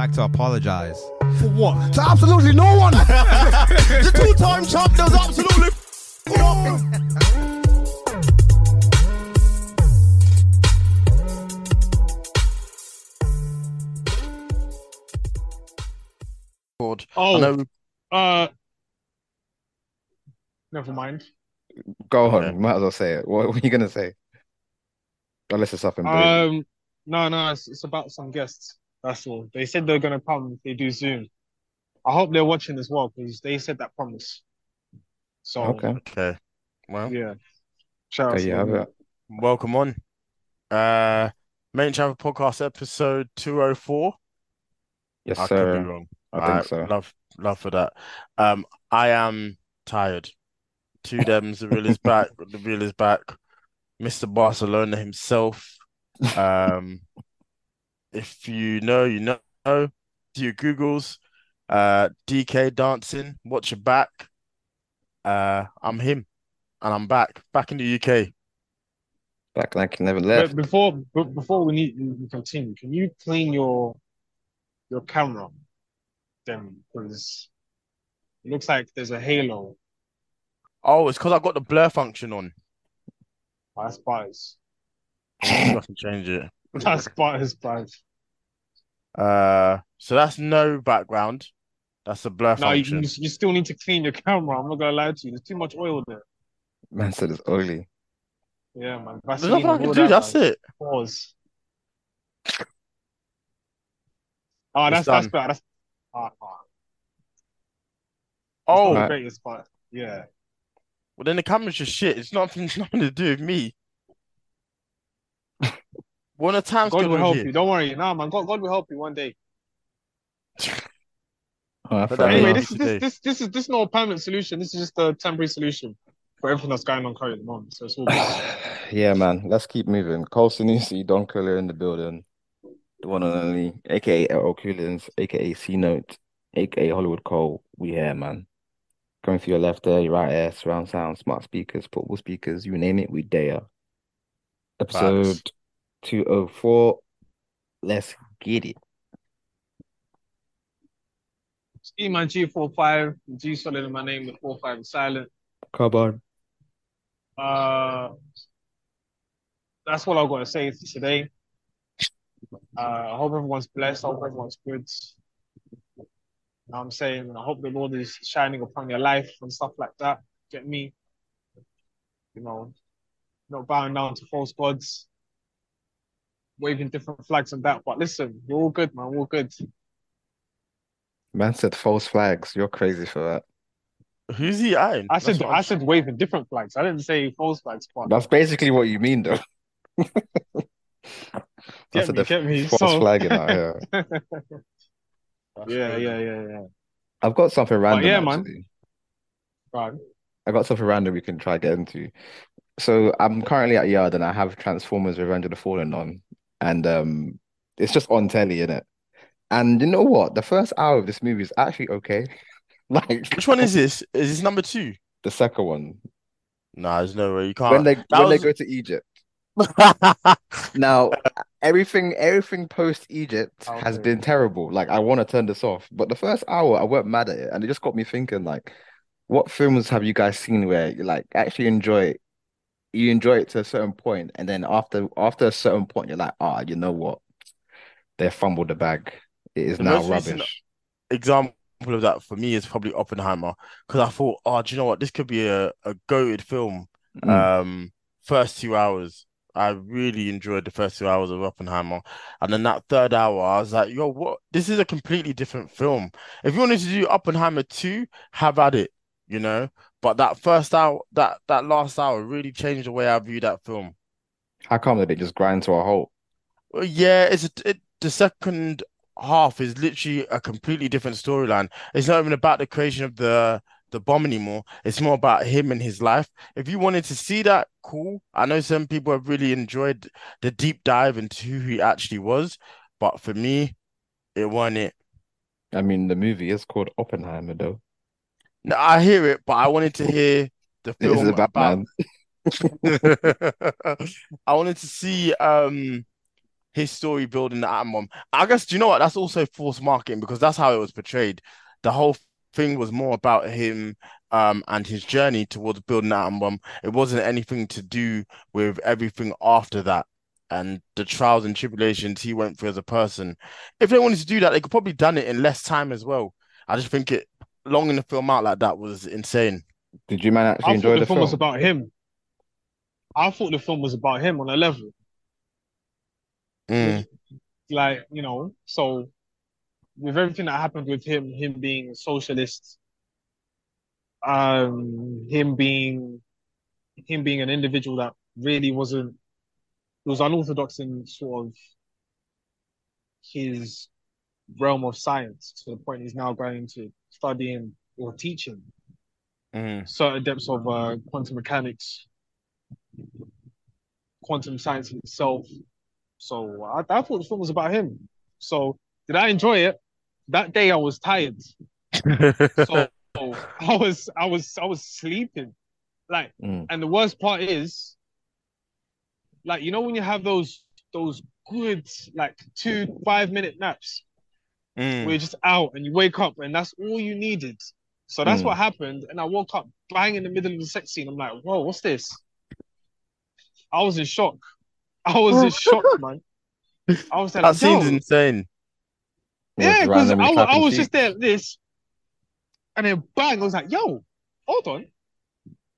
like to apologize. For what? To absolutely no one. the two-time champ does absolutely Board. Oh, I know uh, never mind. Go on, Okay. might as well say it. What, what are you gonna say? Unless it's something. Um, no, no, it's, it's about some guests. That's all. They said they're gonna come if they do Zoom. I hope they're watching as well because they said that promise. So okay. okay. Well, yeah. Shout out Okay, to yeah, have it. welcome on. Uh Made In Chafford Podcast episode 204. Yes, I could be sir. wrong. I think Alright, so. Love love for that. Um I am tired. 2Demz, the real is back, the real is back. Mr. Barcelona himself. Um if you know, you know. Do your Googles. Uh DK dancing, watch your back. Uh I'm him and I'm back. Back in the UK. Back like you never But left. before b- before we need we continue, can you clean your your camera then because it looks like there's a halo. Oh, it's because I got the blur function on. That's bias. I can change it. That's bias, bias. Uh, so that's no background. That's a blur No, you, function. you you still need to clean your camera. I'm not gonna lie to you. There's too much oil there. Man said it's oily. Yeah, man. There's Vaseline nothing I can do. that, That's man. it. Pause. Oh, that's that's done. better. That's ah, ah. Oh, not the Right. greatest, but yeah. well then the camera's just shit. It's nothing, it's nothing to do with me. We're on a time God will help here. you. Don't worry. Nah, man. God, God will help you one day. Oh, But Anyway, this is this this this is this is not a permanent solution. This is just a temporary solution for everything that's going on currently at the moment. So it's all good. Yeah, man. Let's keep moving. Cole Sanusi, Don Cooler in the building. The one and only, aka LL Coolins, aka C Note, aka Hollywood Cole. We here, man. Coming for your left ear, your right ear, surround sound, smart speakers, portable speakers, you name it, we there. Episode Facts. 204. Let's get it. E man G45, G solid in my name, the 45 is silent. Come on. Uh, that's what I've got to say today. Uh, I hope everyone's blessed. I hope everyone's good. You know what I'm saying, I hope the Lord is shining upon your life and stuff like that. Get me? You know, not bowing down to false gods, waving different flags and that. But listen, we're all good, man. We're all good. Man said false flags. You're crazy for that. Who's he eyeing? I said, I I'm- said waving different flags. I didn't say false flags. But That's basically what you mean, though. get That's a me, diff- get me. false So- flagging out here. That's yeah, yeah, yeah, yeah. I've got something random, yeah, man. actually. Right. I got something random we can try get into. So I'm currently at Yard and I have Transformers Revenge of the Fallen on. And um it's just on telly, innit? And you know what? The first hour of this movie is actually okay. Like Which one is this? Is this number two? the second one? Nah, there's no way you can't. When they that when they go to Egypt. Now everything everything post Egypt has Okay. been terrible. Like I want to turn this off. But the first hour I weren't mad at it and it just got me thinking like what films have you guys seen where you like actually enjoy it? You enjoy it to a certain point and then after after a certain point you're like, ah, you know what? They fumbled the bag. It is The now rubbish. example of that for me is probably Oppenheimer because I thought, oh, do you know what? This could be a, a goated film. Mm. Um, first two hours, I really enjoyed the first two hours of Oppenheimer, and then that third hour, I was like, yo, what? This is a completely different film. If you wanted to do Oppenheimer two, have at it, you know. But that first hour, that that last hour, really changed the way I view that film. How come that they just grind to a halt? Well, yeah, it's a, it, the second half is literally a completely different storyline. It's not even about the creation of the the bomb anymore. It's more about him and his life. If you wanted to see that, cool. I know some people have really enjoyed the deep dive into who he actually was, but for me, it wasn't it. I mean, the movie is called Oppenheimer, though. No, I hear it, but I wanted to hear the film about. I wanted to see um his story building the atom bomb. I guess do you know what? That's also false marketing because that's how it was portrayed. The whole thing was more about him um and his journey towards building the atom bomb. It wasn't anything to do with everything after that and the trials and tribulations he went through as a person. If they wanted to do that, they could probably done it in less time as well. I just think it longing the film out like that was insane. Did you man I actually thought enjoy the the film film? was about him. I thought the film was about him on a level. Mm, Like, you know, so with everything that happened with him, him being a socialist, um, him being him being an individual that really wasn't he was unorthodox in sort of his realm of science to the point he's now going to studying or teaching mm. certain depths of uh, quantum mechanics, quantum science itself. So I, I thought the film was about him. So did I enjoy it? That day I was tired. So I was I was I was sleeping. Like Mm. and the worst part is like you know when you have those those good like two five minute naps Mm. where you're just out and you wake up and that's all you needed. So that's Mm. what happened. And I woke up bang in the middle of the sex scene. I'm like, whoa, what's this? I was in shock. I was in shock, man. I was like, That scene's yo. insane. yeah, because I, I was just cheeks. there, like this, and then bang, I was like, yo, hold on.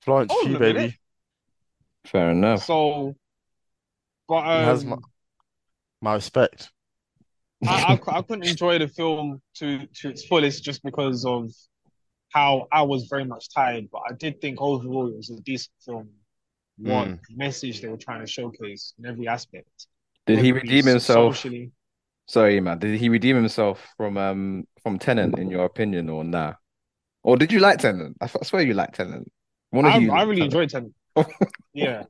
Florence Hold Pugh, on minute. baby. Fair enough. So, but He has um, my, my respect. I, I, I couldn't enjoy the film to to its fullest just because of how I was very much tired. But I did think overall it was a decent film. What Mm. message they were trying to showcase in every aspect. Did he Whether it be redeem himself? socially? Sorry, man. Did he redeem himself from um from Tenet in your opinion or nah? Or did you like Tenet? I, I swear you liked Tenet. One of I, you I really Tenet. enjoyed Tenet. Yeah,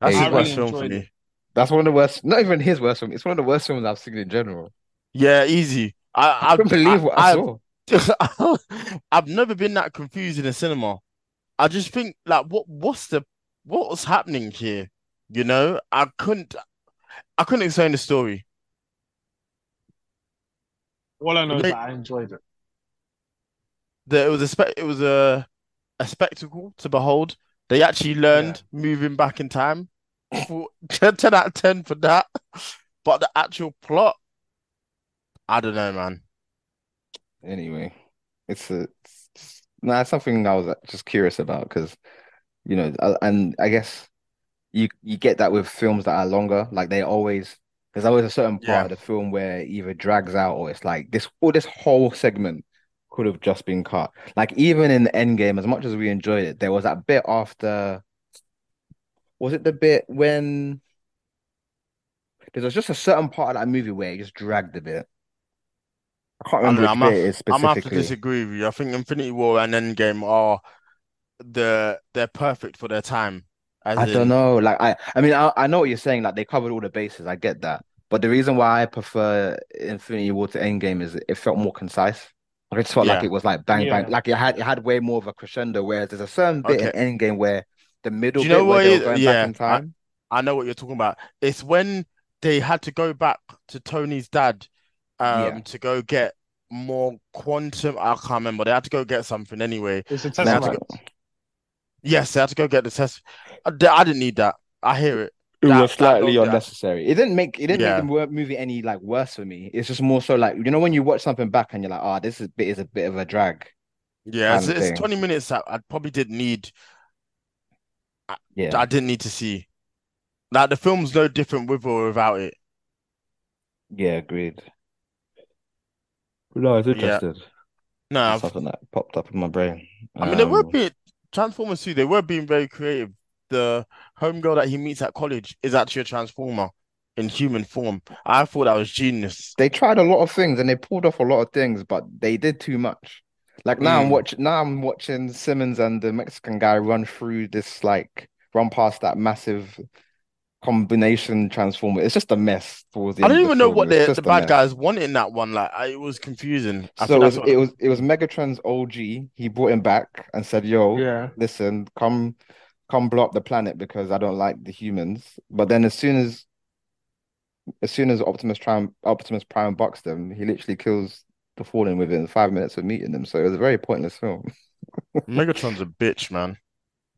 That's Hey, his I really film for me. It. That's one of the worst. Not even his worst film. It's one of the worst films I've seen in general. Yeah, easy. I I I couldn't believe what I, I, saw. I've, I've never been that confused in a cinema. I just think like what what's the what was happening here? You know, I couldn't I couldn't explain the story. All I know is They- that I enjoyed it. The, it was a spe it was a a spectacle to behold. They actually learned moving back in time. For 10, 10 out of 10 for that. But the actual plot, I don't know, man. Anyway, it's a it's, nah, it's something I was uh, just curious about because you know, and I guess you you get that with films that are longer. Like they always there's always a certain part Yeah. of the film where it either drags out or it's like this or this whole segment could have just been cut. Like even in the end game, as much as we enjoyed it, there was that bit after. Was it the bit when there was just a certain part of that movie where it just dragged a bit? I can't I don't remember know, which I'm bit have, it is I'm gonna have to disagree with you. I think Infinity War and Endgame are the they're perfect for their time. As I don't know. Like I, I mean, I, I know what you're saying. Like they covered all the bases. I get that. But the reason why I prefer Infinity War to Endgame is it felt more concise. Like, I just felt like it was like bang Yeah. bang. Like it had it had way more of a crescendo. Whereas there's a certain bit Okay. in Endgame where the middle Do you know bit where what they it- were going yeah, back in time. I know what you're talking about. It's when they had to go back to Tony's dad um Yeah. to go get more quantum. I can't remember. They had to go get something anyway. It's a They had to testament. go, yes, they had to go get the test. I, I didn't need that. I hear it. It That- was slightly don't- that- unnecessary. It didn't make it didn't Yeah. make the movie any like worse for me. It's just more so like you know when you watch something back and you're like, oh, this is bit is a bit of a drag. Yeah, it's, it's 20 minutes that I probably didn't need. Yeah, I didn't need to see. Like the film's no different with or without it. yeah, agreed. No, I was Yeah. interested. No, I've- something that popped up in my brain. I mean, they were Um, being Transformers 2, they were being very creative. The homegirl that he meets at college is actually a Transformer in human form. I thought that was genius. they tried a lot of things and they pulled off a lot of things, but they did too much. Like now I'm Mm. watching now I'm watching Simmons and the Mexican guy run through this like run past that massive combination transformer. It's just a mess towards the I end don't of the even know film. what It's the, just the a bad mess. guys wanted in that one. Like, I, it was confusing. I So think it was that's what. it was it was Megatron's OG. He brought him back and said, "Yo, Yeah. listen, come come blow up the planet because I don't like the humans." But then as soon as as soon as Optimus Prime Optimus Prime bucks them, he literally kills the Fallen within five minutes of meeting them. So it was a very pointless film. Megatron's a bitch, man.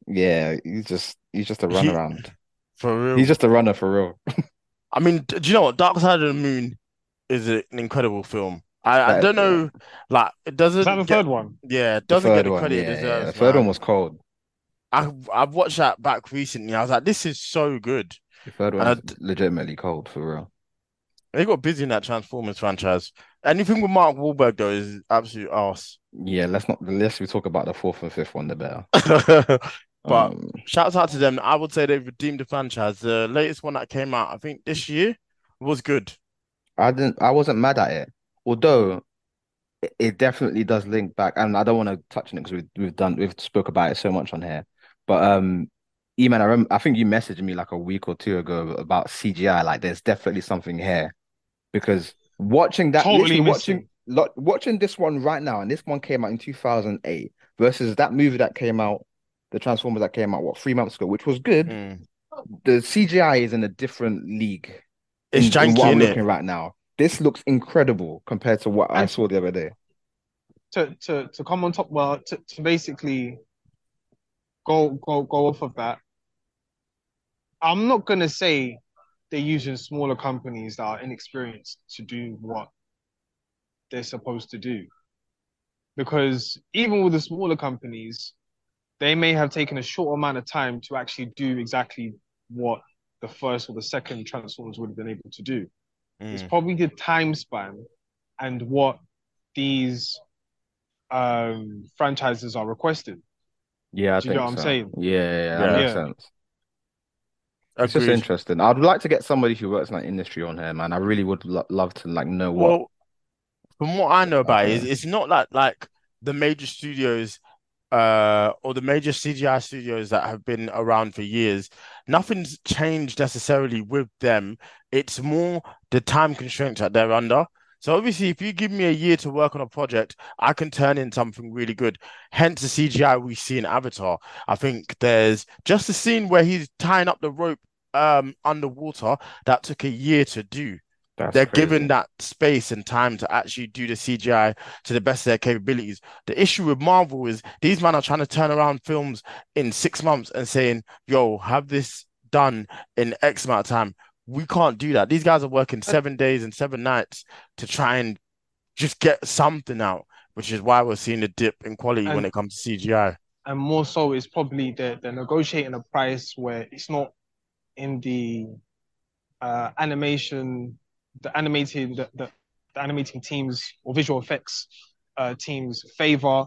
Yeah, he's just he's just a He- runaround. For real. He's just a runner for real. I mean, do you know what? Dark Side of the Moon is an incredible film. I, I don't know, like it doesn't Is that the get, third one? yeah, it doesn't get third the one, credit it yeah, yeah, deserves. The third man. one was cold. I I've watched that back recently. I was like, this is so good. The third And one I legitimately cold for real. They got busy in that Transformers franchise. Anything with Mark Wahlberg though is absolute ass. Yeah, let's not the less we talk about the fourth and fifth one, the better. But Um, shouts out to them. I would say they've redeemed the franchise. The latest one that came out, I think this year, was good. I didn't I wasn't mad at it. Although it, it definitely does link back, and I don't want to touch on it because we've we've done we've spoke about it so much on here. But um Eman, I remember I think you messaged me like a week or two ago about CGI. Like there's definitely something here. Because watching that Totally watching lo- watching this one right now, and this one came out in 2008 versus that movie that came out, the Transformers that came out, what, three months ago, which was good. Mm. The CGI is in a different league It's in, in what I'm looking right now. This looks incredible compared to what I saw the other day. To to to come on top, well, to, to basically go go go off of that. I'm not gonna say they're using smaller companies that are inexperienced to do what they're supposed to do. Because even with the smaller companies, they may have taken a short amount of time to actually do exactly what the first or the second Transformers would have been able to do. It's Mm. probably the time span and what these um franchises are requesting. Yeah, I Do you know what I'm saying? Yeah, yeah, yeah, that Yeah. It's just interesting. I'd like to get somebody who works in that industry on here, man. I really would lo love to like know what. Well, from what I know about it, Okay. it's, it's not like like the major studios uh or the major CGI studios that have been around for years. Nothing's changed necessarily with them. It's more the time constraints that they're under. So obviously, if you give me a year to work on a project, I can turn in something really good. Hence the CGI we see in Avatar. I think there's just a scene where he's tying up the rope um underwater that took a year to do That's they're crazy. given that space and time to actually do the CGI to the best of their capabilities. The issue with Marvel is these men are trying to turn around films in six months and saying, yo, have this done in X amount of time. We can't do that. These guys are working seven days and seven nights to try and just get something out, which is why we're seeing a dip in quality when it comes to CGI. And more so is probably they're, they're negotiating a price where it's not in the uh, animation, the animating the, the, the animating teams or visual effects uh, teams favor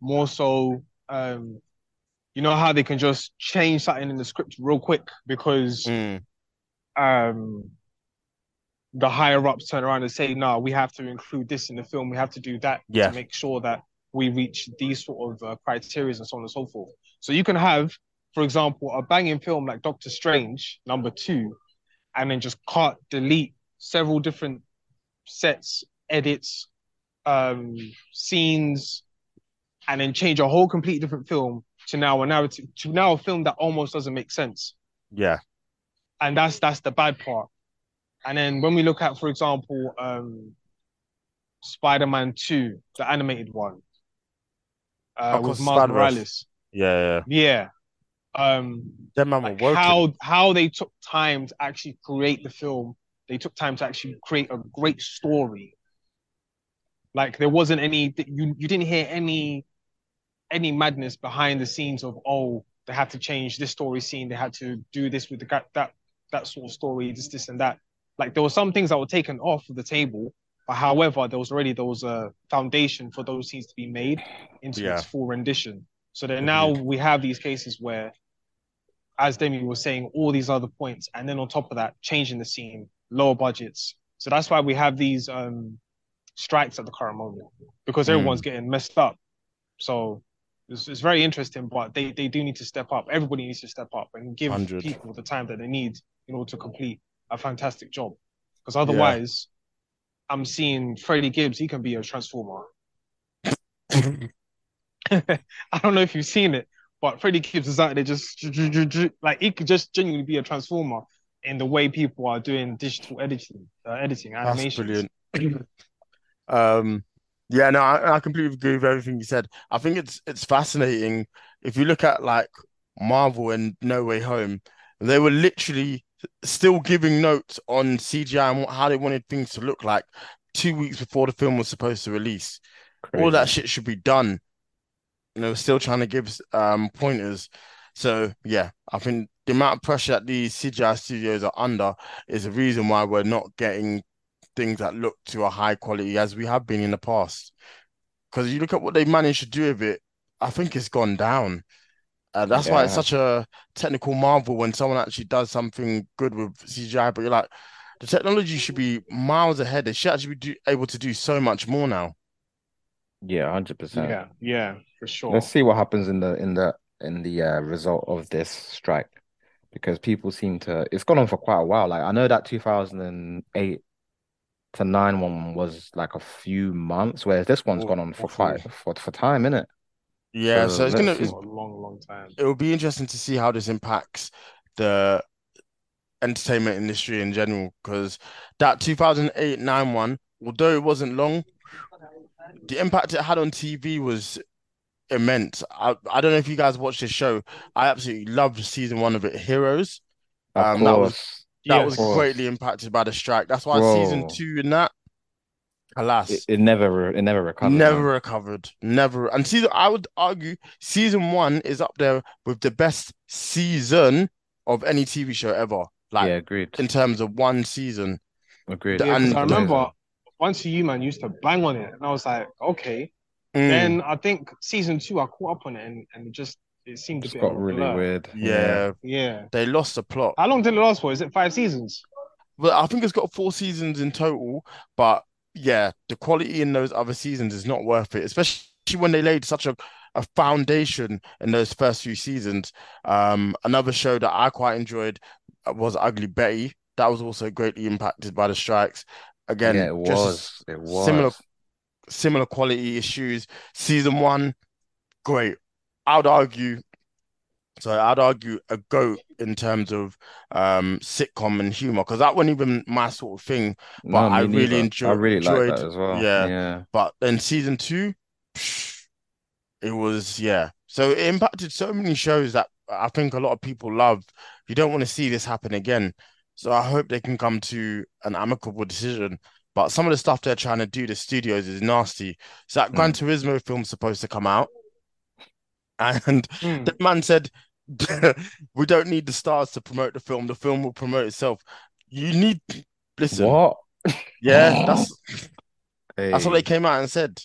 more so um, you know how they can just change something in the script real quick because Mm, um the higher ups turn around and say, no, we have to include this in the film. We have to do that Yeah. to make sure that we reach these sort of uh, criteria and so on and so forth. So you can have, for example, a banging film like Doctor Strange, number two, and then just cut, delete several different sets, edits, um, scenes, and then change a whole complete different film to now a narrative, to now a film that almost doesn't make sense yeah. And that's that's the bad part. And then when we look at, for example, um, Spider-Man Two, the animated one, uh, with Miles. Morales, Yeah. Yeah. yeah, um, Them man like how how they took time to actually create the film. They took time to actually create a great story. Like there wasn't any you you didn't hear any any madness behind the scenes of oh they had to change this story scene they had to do this with the that that sort of story this this and that like there were some things that were taken off of the table but however there was already there was a foundation for those scenes to be made into Yeah. its full rendition so then now we have these cases where as Demi was saying all these other points and then on top of that changing the scene lower budgets so that's why we have these um strikes at the current moment because Mm. everyone's getting messed up so it's, it's very interesting, but they, they do need to step up. Everybody needs to step up and give 100. people the time that they need in order to complete a fantastic job. Because otherwise, I'm seeing Freddie Gibbs, he can be a transformer. I don't know if you've seen it, but Freddie Gibbs is out there just like he could just genuinely be a transformer. in the way people are doing digital editing, uh, editing, animation. brilliant. Um, yeah, no, I, I completely agree with everything you said. I think it's it's fascinating if you look at like Marvel and No Way Home, they were literally still giving notes on CGI and what, how they wanted things to look like two weeks before the film was supposed to release. All that shit should be done. You know, still trying to give um pointers. So yeah, I think the amount of pressure that these CGI studios are under is the reason why we're not getting things that look to a high quality as we have been in the past. Because you look at what they managed to do with it, I think it's gone down. Uh, that's why it's such a technical marvel when someone actually does something good with CGI. But you're like, the technology should be miles ahead. They should actually be do, able to do so much more now. Yeah, 100%. Yeah, yeah, for sure. Let's see what happens in the in the in the uh, result of this strike because people seem to it's gone on for quite a while. Like I know that 2008 to 9 one was like a few months, whereas this one's Aw- gone on for awful. quite for for time, innit? Yeah, So so it's gonna see. it's, a long, long time. it will be interesting to see how this impacts the entertainment industry in general because that 2008 9 one, although it wasn't long, the impact it had on TV was immense. I, I don't know if you guys watched this show. I absolutely loved season one of it, Heroes. Of Um, that was that Yes. was greatly impacted by the strike. That's why season two in that, alas, It, it never it never recovered, never man. recovered. Never. And season, I would argue, season one is up there with the best season of any TV show ever. Like Yeah, agreed. in terms of one season. Agreed. The- Yeah, and I remember once you man used to bang on it, and I was like, okay. Mm, Then I think season two, I caught up on it, and, and it just it seemed a It's bit got really blur. weird. yeah, Yeah. they lost the plot. How long did it last for? Is it five seasons? But I think it's got four seasons in total. But yeah, the quality in those other seasons is not worth it, especially when they laid such a, a foundation in those first few seasons. Um, another show that I quite enjoyed uh, was Ugly Betty. That was also greatly impacted by the strikes. Again, Yeah, it just was. It was. similar similar quality issues. Season one, great. I'd argue, so I'd argue a goat in terms of um sitcom and humor because that wasn't even my sort of thing. No, but I really enjoy- I really enjoyed- that as well. yeah. Yeah. But then season two, it was yeah. So it impacted so many shows that I think a lot of people love. You don't want to see this happen again. So I hope they can come to an amicable decision. But some of the stuff they're trying to do, the studios, is nasty. So that Gran Turismo film's supposed to come out, and Hmm. the man said, "We don't need the stars to promote the film. The film will promote itself. You need listen, What? yeah, that's that's what they came out and said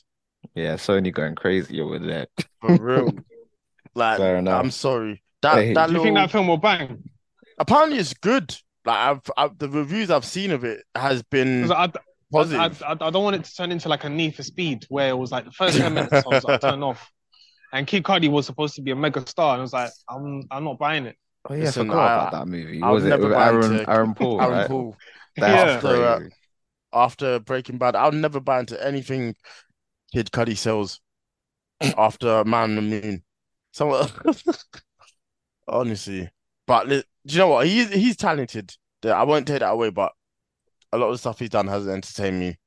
Yeah, Sony going crazy over there. for real. Like, Fair enough. I'm sorry. That Hey, that Do you think that film will bang? apparently it's good. Like I've, I've the reviews I've seen of it has been I, I, positive. I, I don't want it to turn into like a Need for Speed where it was like the first 10 minutes I was like, turned off. And Kid Cudi was supposed to be a mega star, and I was like, I'm I'm not buying it. Oh yeah, Listen, I forgot I- about that movie. I would Was it never with buy Aaron into Aaron Paul, Aaron right? Paul That's Yeah. after uh, after Breaking Bad. I'll never buy into anything Kid Cudi sells after Man on the Moon. Someone honestly, but do you know what? He's he's talented. I won't take that away, but a lot of the stuff he's done hasn't entertained me.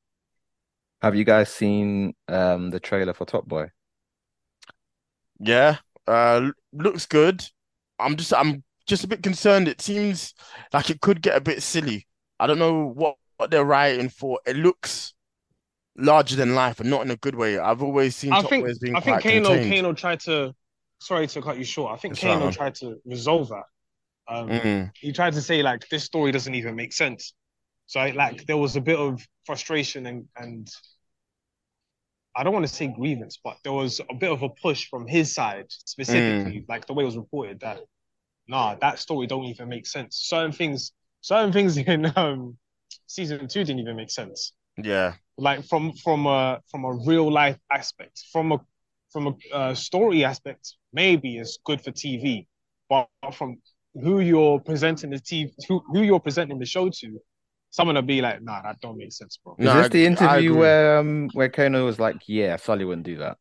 Have you guys seen um the trailer for Top Boy? Yeah, uh, looks good. I'm just I'm just a bit concerned. It seems like it could get a bit silly. I don't know what what they're writing for. It looks larger than life, and not in a good way. I've always seen I Top think being I think Kano contained. Kano tried to sorry to cut you short. I think It's Kano man. tried to resolve that. Um, Mm, he tried to say like this story doesn't even make sense. So like there was a bit of frustration and and I don't want to say grievance, but there was a bit of a push from his side specifically, Mm. like the way it was reported that nah, that story don't even make sense. Certain things, certain things in um season two didn't even make sense. yeah, Like from from a from a real life aspect, from a from a uh, story aspect, maybe it's good for TV, but from who you're presenting the TV, who, who you're presenting the show to, someone will be like, nah, that don't make sense, bro. Is No, this I- the interview where um where Kano was like, yeah, Sully wouldn't do that?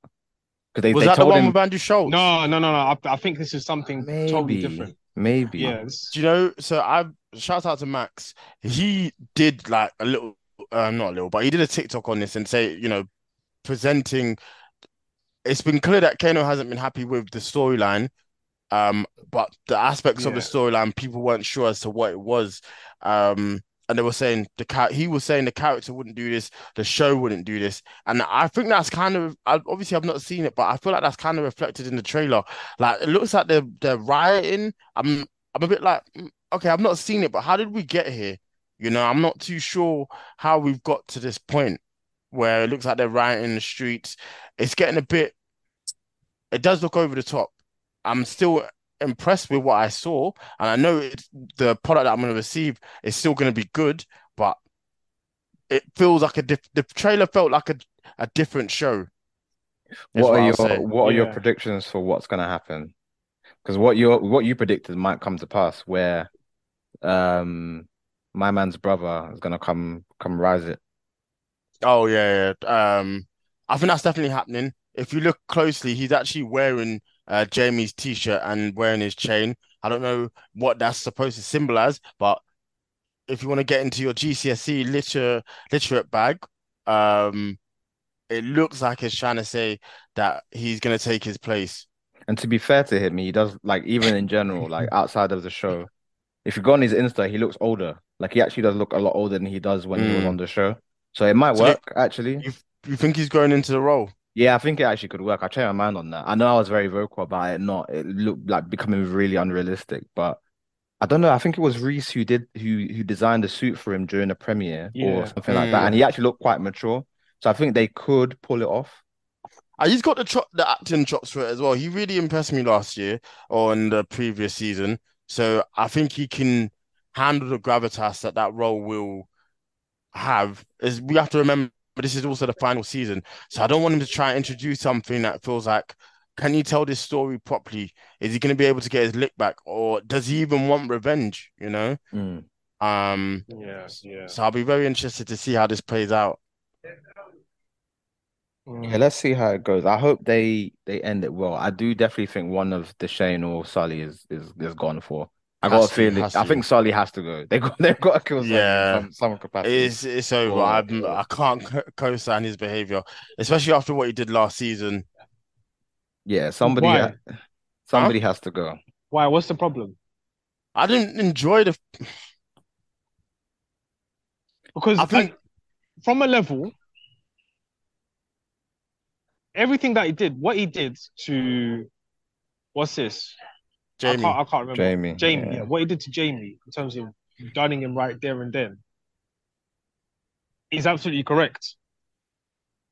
Because they, was they that the one him with Andrew Schulz? No, no, no, no. I, I think this is something totally different. maybe. Yes. Do you know? So I've shout out to Max. He did like a little, uh, not a little, but he did a TikTok on this and say, you know, presenting. It's been clear that Kano hasn't been happy with the storyline, um, but the aspects of the storyline, people weren't sure as to what it was. Um, and they were saying the. He was saying the character wouldn't do this, the show wouldn't do this, and I think that's kind of. Obviously, I've not seen it, but I feel like that's kind of reflected in the trailer. Like it looks like they're they're rioting. I'm I'm a bit like, mm, okay, I've not seen it, but how did we get here? You know, I'm not too sure how we've got to this point where it looks like they're rioting the streets. It's getting a bit. It does look over the top. I'm still impressed with what I saw, and I know it's the product that I'm going to receive is still going to be good, but it feels like a diff the trailer felt like a a different show. is What are I'll your say. what are your predictions for what's gonna happen? Because what you what you predicted might come to pass, where um my man's brother is gonna come come rise it. Oh yeah, yeah. Um, I think that's definitely happening. If you look closely, he's actually wearing uh Jamie's t-shirt and wearing his chain. I don't know what that's supposed to symbolize, but if you want to get into your GCSE liter literate bag, um, it looks like it's trying to say that he's gonna take his place. And to be fair to him, he does like even in general, like outside of the show, if you go on his Insta, he looks older. Like he actually does look a lot older than he does when he was Mm. on the show. So it might So work actually. You you think he's going into the role? Yeah, I think it actually could work. I changed my mind on that. I know I was very vocal about it not it looked like becoming really unrealistic, but I don't know. I think it was Reese who did who who designed the suit for him during the premiere Yeah. or something like that, Mm. and he actually looked quite mature. So I think they could pull it off. Uh, he's got the chop, the acting chops for it as well. He really impressed me last year or in the previous season. So I think he can handle the gravitas that that role will have. Is we have to remember this is also the final season, so I don't want him to try and introduce something that feels like, can you tell this story properly? Is he going to be able to get his lick back, or does he even want revenge? You know. Mm. Um. Yes, yeah. So I'll be very interested to see how this plays out. Yeah, let's see how it goes. I hope they they end it well. I do definitely think one of Dushane or Sully is is is gone for. I got Has a feeling. I think Sully has to go. They got they've got to kill Sully in Yeah. some some capacity. It's it's over. Or- I'm I can't co- co-sign his behavior, especially after what he did last season. Yeah, somebody ha- somebody has to go. Why? What's the problem? I didn't enjoy the. Because I think- like, from a level, everything that he did, what he did to what's this? I Jamie. can't, I can't remember. Jamie, Jamie, yeah. yeah. What he did to Jamie in terms of gunning him right there and then is absolutely correct.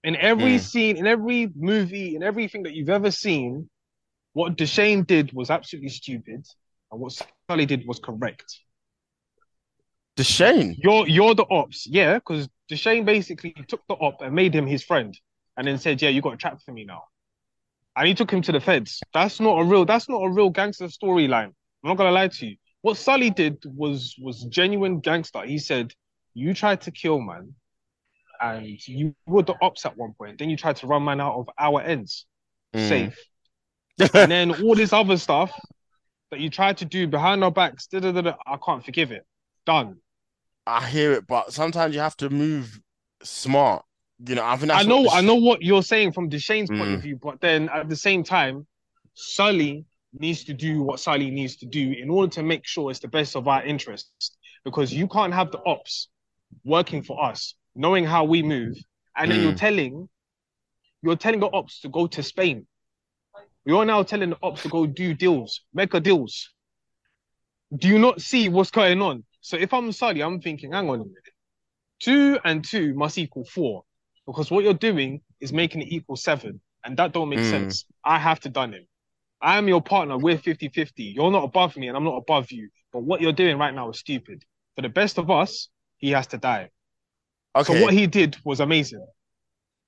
In every Mm. scene, in every movie, in everything that you've ever seen, what Dushane did was absolutely stupid, and what Sully did was correct. Dushane. You're you're the ops, yeah, because Dushane basically took the op and made him his friend, and then said, "Yeah, you got a trap for me now," and he took him to the feds. That's not a real. That's not a real gangster storyline. I'm not gonna lie to you. What Sully did was was genuine gangster. He said, "You tried to kill man, and you were the ops at one point. Then you tried to run man out of our ends, Mm. safe, and then all this other stuff that you tried to do behind our backs. Da, da, da, da, I can't forgive it. Done." I hear it, but sometimes you have to move smart. You know, I think I know, what I know what you're saying from Dushane's point Mm. of view, but then at the same time, Sully needs to do what Sully needs to do in order to make sure it's the best of our interests. Because you can't have the ops working for us, knowing how we move, and then you're Mm. telling, you're telling the ops to go to Spain. You're now telling the ops to go do deals, mega deals. Do you not see what's going on? So if I'm Sully, I'm thinking, hang on a minute. Two and two must equal four because what you're doing is making it equal seven, and that don't make Mm. sense. I have to done him. I am your partner. We're 50-50. You're not above me, and I'm not above you. But what you're doing right now is stupid. For the best of us, he has to die. Okay, So what he did was amazing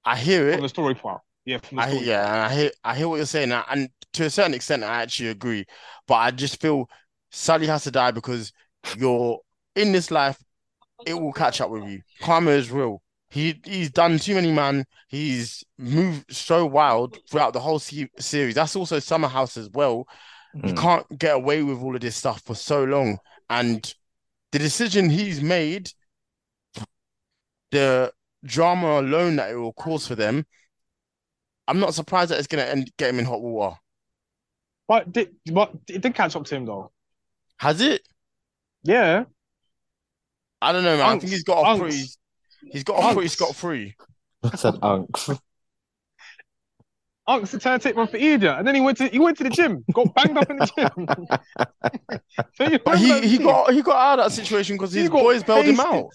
I hear it. from the story part. Yeah, from the I story. yeah, and I hear I hear what you're saying, and to a certain extent, I actually agree. But I just feel Sully has to die because you're in this life. It will catch up with you. Karma is real. He he's done too many man. He's moved so wild throughout the whole se series. That's also Summerhouse as well. You Mm. can't get away with all of this stuff for so long, and the decision he's made, the drama alone that it will cause for them, I'm not surprised that it's gonna end, get him in hot water. But did but it did catch up to him though. Has it? Yeah. I don't know, man. I think he's got off unks. pretty. He's got off pretty Unks. scot free. I said unks. Unks trying to take one for idiot, and then he went to he went to the gym, got banged up in the gym. so you But he he got he got out of that situation because He his got boys bailed him out.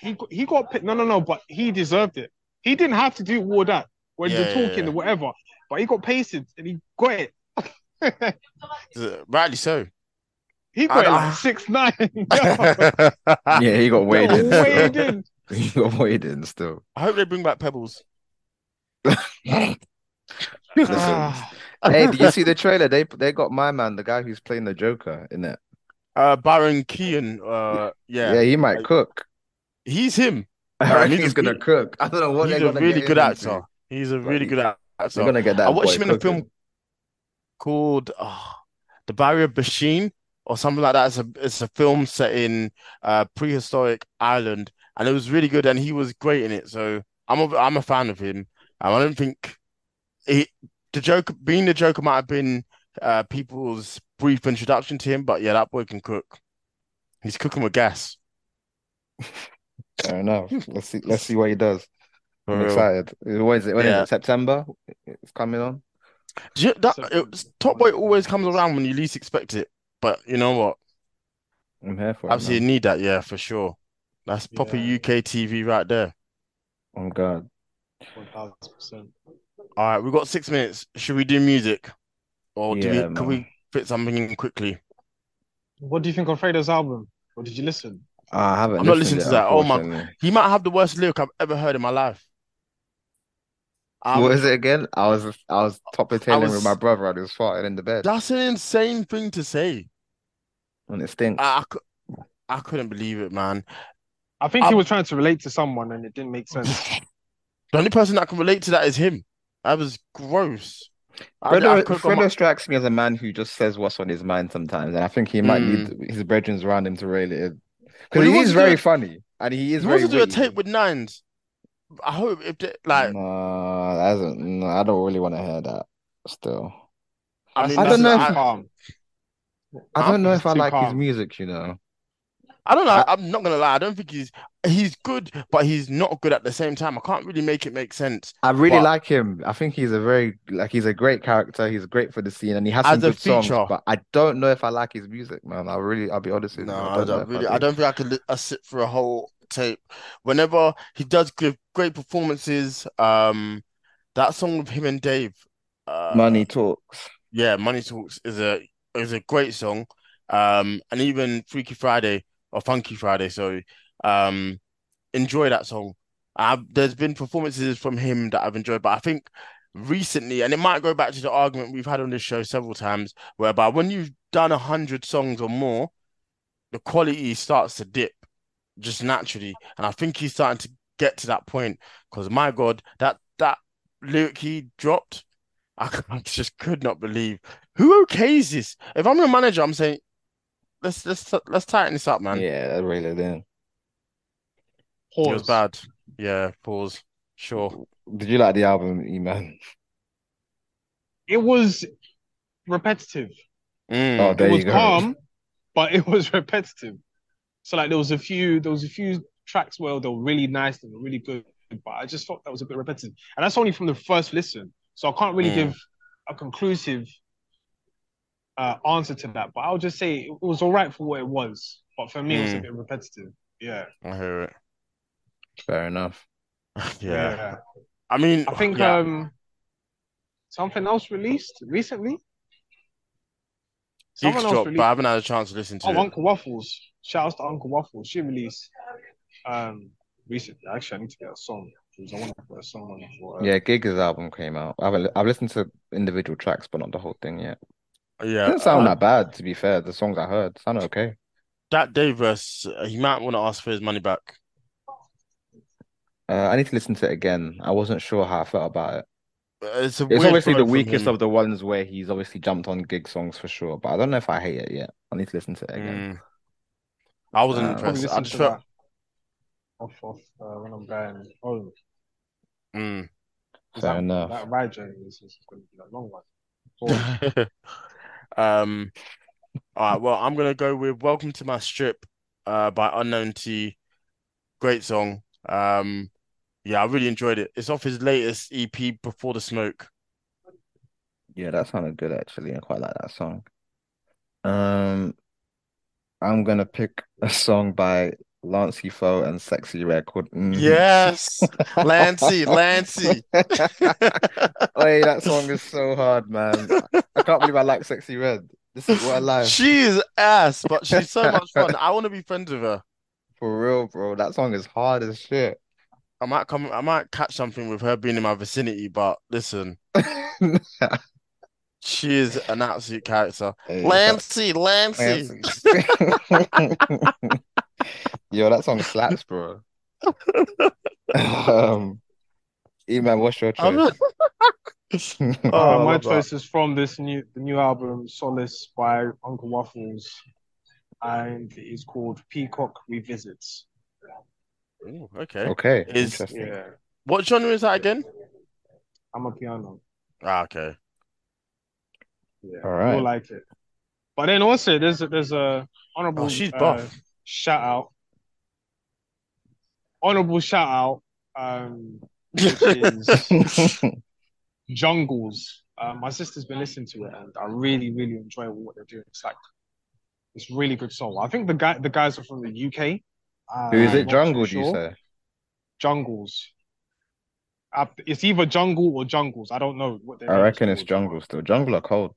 He got, he got pi- no no no, but he deserved it. He didn't have to do all that when Yeah, you're talking yeah. or whatever, but he got pasted and he got it. Rightly so. he got it I- like six nine. Yeah, he got weighed in. Weighed in. Got weighed still. I hope they bring back Pebbles. Listen, Ah. hey, did you see the trailer? They they got my man, the guy who's playing the Joker in it. Uh, Barry Keoghan. Uh, yeah, Yeah, he might Like, cook. he's him. I reckon he's he's gonna cook. I don't know what he's a really good actor. into. He's a really good actor. gonna get that I watched him in a film called uh, The Barrier Bashin or something like that. It's a it's a film set in uh prehistoric Ireland, and it was really good, and he was great in it. So I'm a I'm a fan of him. Um, I don't think he the Joker being the Joker might have been uh people's brief introduction to him, but yeah, that boy can cook. He's cooking with gas. Fair enough. Let's see. Let's see what he does. For I'm real. excited. When is it? When is Yeah. it? September? It's coming on. You- that, it, Top Boy always comes around when you least expect it. But you know what? I'm here for it. Obviously, you need that, yeah, for sure. That's proper Yeah. UK TV right there. Oh God. One thousand percent. All right, we've got six minutes. Should we do music? Or do Yeah, we, can we fit something in quickly? What do you think of Fredo's album? Or did you listen? I haven't I'm not listening to that. Oh my- He might have the worst lyric I've ever heard in my life. Um, What is it again? I was I was top of tailing with my brother and he was farting in the bed That's an insane thing to say. and it stinks. I, I, I couldn't believe it, man. I think he Um, was trying to relate to someone and it didn't make sense. The only person that can relate to that is him. That was gross. I, I Fredo, could've gone Fredo my- strikes me as a man who just says what's on his mind sometimes, and I think he might Mm. need his brethren around him to reel it in. Well, Because he he is to do very it- funny and he is He very wants to do a tape with nines. I hope if they, like, No, that isn't, no, I don't really want to hear that still. I mean, I don't know if- I. I don't know if I too like his music, you know. I don't know. I- I'm not gonna lie. I don't think he's he's good, but he's not good at the same time. I can't really make it make sense. I really But- like him. I think he's a very like he's a great character. He's great for the scene, and he has As some a good songs. But I don't know if I like his music, man. I really, I'll be honest with No, you. I know don't if really. do. I don't think I could li- uh, sit for a whole tape. Whenever he does give great performances, um, that song with him and Dave, uh, Money talks. yeah, Money Talks is a is a great song. Um, and even Freaky Friday or Funky Friday, So um, enjoy that song. I've, there's been performances from him that I've enjoyed, but I think recently, and it might go back to the argument we've had on this show several times, whereby when you've done a hundred songs or more, the quality starts to dip just naturally, and I think he's starting to get to that point. Because my God, that that lyric he dropped, I, just could not believe. Who okays this? If I'm your manager, I'm saying, let's let's let's tighten this up, man. Yeah, that reel it in. It was Pause. bad. Yeah, pause. Sure. Did you like the album, E-Man? It was repetitive. Mm. Oh, there it you was go. calm, but it was repetitive. So like there was a few there was a few tracks where they were really nice and really good, but I just thought that was a bit repetitive. And that's only from the first listen. So I can't really Mm. give a conclusive uh, answer to that. But I'll just say it was all right for what it was. But for me, it was a Mm. bit repetitive. Yeah. I hear it. Fair enough. Yeah. I mean, I think yeah. um something else released recently. Geeks Someone else dropped, released. but I haven't had a chance to listen to Oh, it. Uncle Waffles. Shout out to Uncle Waffles. She released um recently. Actually, I need to get a song I want to put a song on for. Uh, Yeah, Giggs' album came out. I haven't, I've listened to individual tracks, but not the whole thing yet. Yeah, It didn't sound uh, that bad, to be fair. The songs I heard sounded okay. that day verse, uh, he might want to ask for his money back. Uh, I need to listen to it again. I wasn't sure how I felt about it. Uh, It's a It's obviously the weakest of the ones where he's obviously jumped on Giggs songs for sure, but I don't know if I hate it yet. I need to listen to it again. Mm. I wasn't Uh, impressed. I listen just to felt. that off off uh, when I'm going home. Mm. 'Cause Fair that, enough. That ride journey is, is going to be a long one. Um, all right. Well, I'm gonna go with "Welcome to My Strip" uh, by Unknown T. Great song. Um, yeah, I really enjoyed it. It's off his latest EP, Before the Smoke. Yeah, that sounded good actually. I quite like that song. Um, I'm gonna pick a song by Lancey Foux and Sexyy Red called Mhm. Yes, Lancey, Lancey. Wait, that song is so hard, man. Can't believe I like Sexyy Red. This is what I like. She is ass, but she's so much fun. I want to be friends with her. For real, bro. That song is hard as shit. I might come. I might catch something with her being in my vicinity. But listen, she is an absolute character. Hey, Lancey, Lancey. Yo, that song slaps, bro. Um, Eman, what's your choice? not- uh, Oh, my choice is from this new the new album Solace by Uncle Waffles, and it is called Peacock Revisits. Ooh, okay. Okay, Is- interesting. Yeah, What genre is that again? Amapiano. Ah, okay. Yeah, All right. you'll like it. But then also there's a, there's a honorable Oh, she's uh, shout out, honorable shout out, um, which is Jungles. Uh, my sister's been listening to it, and I really, really enjoy what they're doing. It's like it's really good soul. I think the guy, the guys are from the UK. Uh, Who is it? Jungles, Jungle, too do you sure. say? Jungles. Uh, it's either Jungle or Jungles. I don't know what their I reckon it's called. Jungle still. Jungle are cold.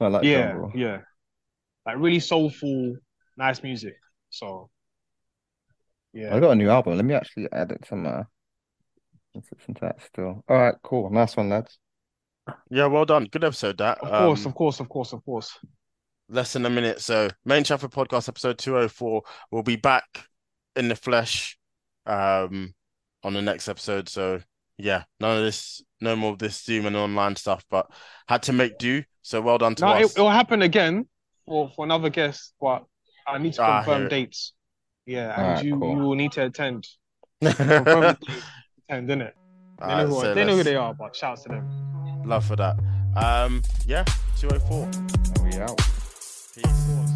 I like yeah, Jungle. yeah, like really soulful, nice music. So, yeah, I got a new album. Let me actually add it to my. Let's listen to that still. All right, cool. Nice one, lads. Yeah, well done. Good episode, that. of course, Um, of course, of course, of course. less than a minute. So, Made In Chafford Podcast episode 204 will be back in the flesh um on the next episode. So, yeah, none of this, no more of this Zoom and online stuff, but had to make do. So, well done to No, it, us. it'll happen again for for another guest, but I need to Ah, I hear confirm it. dates. Yeah, and Alright, you cool. you will need to attend. Confirm the date, attend, innit? They know, Alright, who, so they know who they are, but shouts to them. Love for that. Um, yeah, 204. We out. Peace.